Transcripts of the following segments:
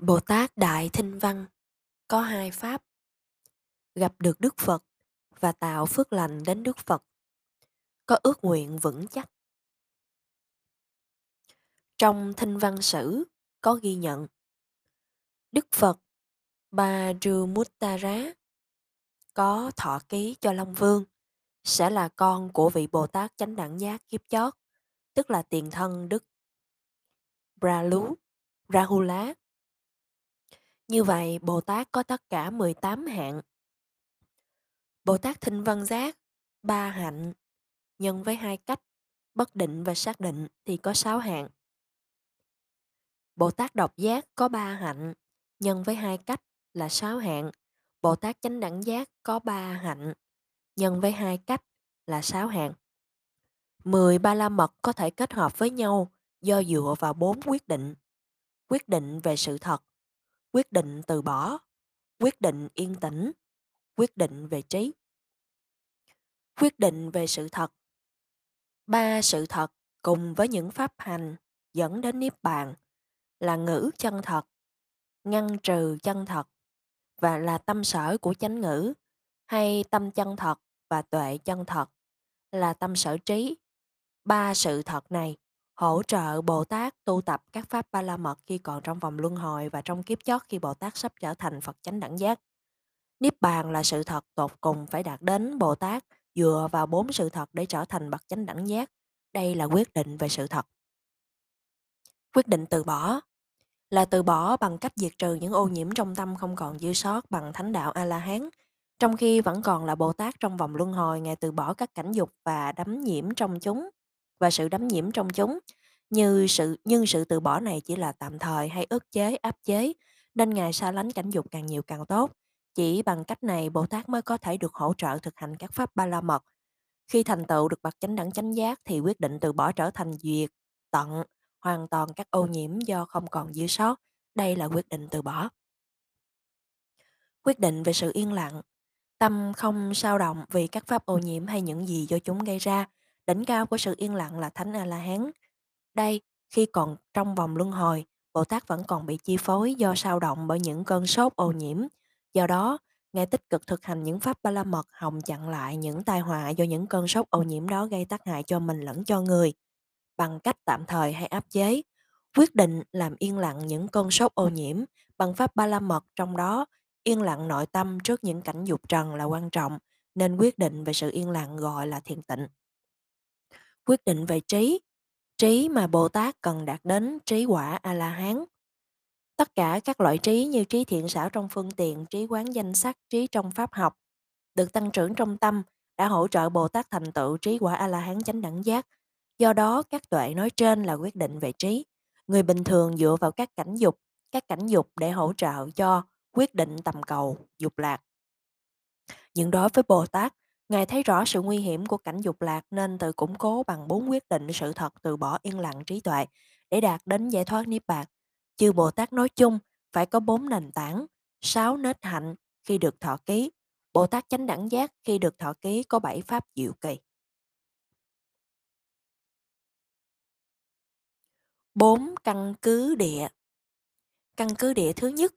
Bồ Tát Đại Thinh Văn, có hai pháp, gặp được Đức Phật và tạo phước lành đến Đức Phật, có ước nguyện vững chắc. Trong Thinh Văn Sử có ghi nhận, Đức Phật Bà Bajumuttara có thọ ký cho Long Vương, sẽ là con của vị Bồ Tát chánh đẳng giác kiếp chót, tức là tiền thân Đức Pralu Rahula như vậy, Bồ Tát có tất cả 18 hạng. Bồ Tát Thinh Văn Giác, ba hạnh, nhân với hai cách, bất định và xác định thì có 6 hạng. Bồ Tát Độc Giác có ba hạnh, nhân với hai cách là 6 hạng. Bồ Tát Chánh Đẳng Giác có ba hạnh, nhân với hai cách là 6 hạng. 10 ba la mật có thể kết hợp với nhau do dựa vào bốn quyết định. Quyết định về sự thật, quyết định từ bỏ, quyết định yên tĩnh, quyết định về trí. Quyết định về sự thật. Ba sự thật cùng với những pháp hành dẫn đến niết bàn là ngữ chân thật, ngăn trừ chân thật và là tâm sở của chánh ngữ hay tâm chân thật và tuệ chân thật là tâm sở trí. Ba sự thật này hỗ trợ Bồ Tát tu tập các pháp ba la mật khi còn trong vòng luân hồi và trong kiếp chót khi Bồ Tát sắp trở thành Phật chánh đẳng giác. Niết bàn là sự thật tột cùng phải đạt đến Bồ Tát dựa vào bốn sự thật để trở thành bậc chánh đẳng giác. Đây là quyết định về sự thật. Quyết định từ bỏ là từ bỏ bằng cách diệt trừ những ô nhiễm trong tâm không còn dư sót bằng thánh đạo A-la-hán. Trong khi vẫn còn là Bồ Tát trong vòng luân hồi, Ngài từ bỏ các cảnh dục và đắm nhiễm trong chúng và sự đắm nhiễm trong chúng. Như sự, nhưng sự từ bỏ này chỉ là tạm thời hay ức chế, áp chế, nên ngài xa lánh cảnh dục càng nhiều càng tốt. Chỉ bằng cách này, bồ tát mới có thể được hỗ trợ thực hành các pháp ba la mật. Khi thành tựu được bậc chánh đẳng chánh giác thì quyết định từ bỏ trở thành diệt tận, hoàn toàn các ô nhiễm do không còn dư sót. Đây là quyết định từ bỏ. Quyết định về sự yên lặng. Tâm không sao động vì các pháp ô nhiễm hay những gì do chúng gây ra. Đỉnh cao của sự yên lặng là Thánh A-la-hán. Đây, khi còn trong vòng luân hồi, Bồ Tát vẫn còn bị chi phối do sao động bởi những cơn sốt ô nhiễm. Do đó, Ngài tích cực thực hành những pháp ba la mật hồng chặn lại những tai họa do những cơn sốt ô nhiễm đó gây tác hại cho mình lẫn cho người. Bằng cách tạm thời hay áp chế, quyết định làm yên lặng những cơn sốt ô nhiễm bằng pháp ba la mật trong đó yên lặng nội tâm trước những cảnh dục trần là quan trọng nên quyết định về sự yên lặng gọi là thiền tịnh quyết định về trí, trí mà Bồ Tát cần đạt đến trí quả A-la-hán. Tất cả các loại trí như trí thiện xảo trong phương tiện, trí quán danh sắc, trí trong pháp học, được tăng trưởng trong tâm đã hỗ trợ Bồ Tát thành tựu trí quả A-la-hán chánh đẳng giác. Do đó, các tuệ nói trên là quyết định về trí. Người bình thường dựa vào các cảnh dục, các cảnh dục để hỗ trợ cho quyết định tầm cầu, dục lạc. Nhưng đối với Bồ Tát, Ngài thấy rõ sự nguy hiểm của cảnh dục lạc nên tự củng cố bằng bốn quyết định sự thật từ bỏ yên lặng trí tuệ để đạt đến giải thoát niết bàn. Chư Bồ Tát nói chung phải có bốn nền tảng, sáu nết hạnh khi được thọ ký. Bồ Tát chánh đẳng giác khi được thọ ký có bảy pháp diệu kỳ. Bốn căn cứ địa Căn cứ địa thứ nhất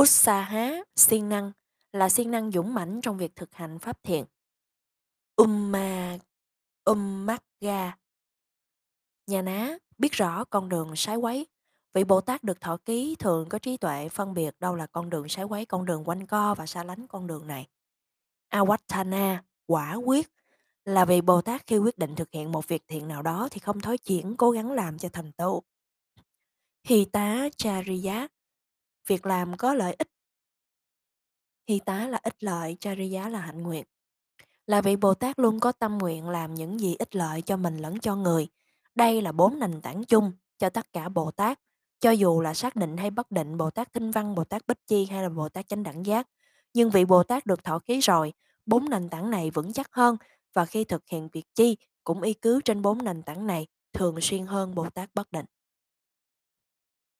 Utsaha, siêng năng là siêng năng dũng mãnh trong việc thực hành pháp thiện. Umma Ummagga Nhà ná biết rõ con đường sái quấy. Vị Bồ Tát được thọ ký thường có trí tuệ phân biệt đâu là con đường sái quấy, con đường quanh co và xa lánh con đường này. Awatthana, quả quyết, là vị Bồ Tát khi quyết định thực hiện một việc thiện nào đó thì không thối chuyển, cố gắng làm cho thành tựu. Hy tá Chariya, việc làm có lợi ích. Hy tá là ích lợi, Chariya là hạnh nguyện là vị Bồ Tát luôn có tâm nguyện làm những gì ích lợi cho mình lẫn cho người. Đây là bốn nền tảng chung cho tất cả Bồ Tát, cho dù là xác định hay bất định Bồ Tát Thinh Văn, Bồ Tát Bích Chi hay là Bồ Tát Chánh Đẳng Giác. Nhưng vị Bồ Tát được thọ ký rồi, bốn nền tảng này vững chắc hơn và khi thực hiện việc chi cũng y cứ trên bốn nền tảng này thường xuyên hơn Bồ Tát bất định.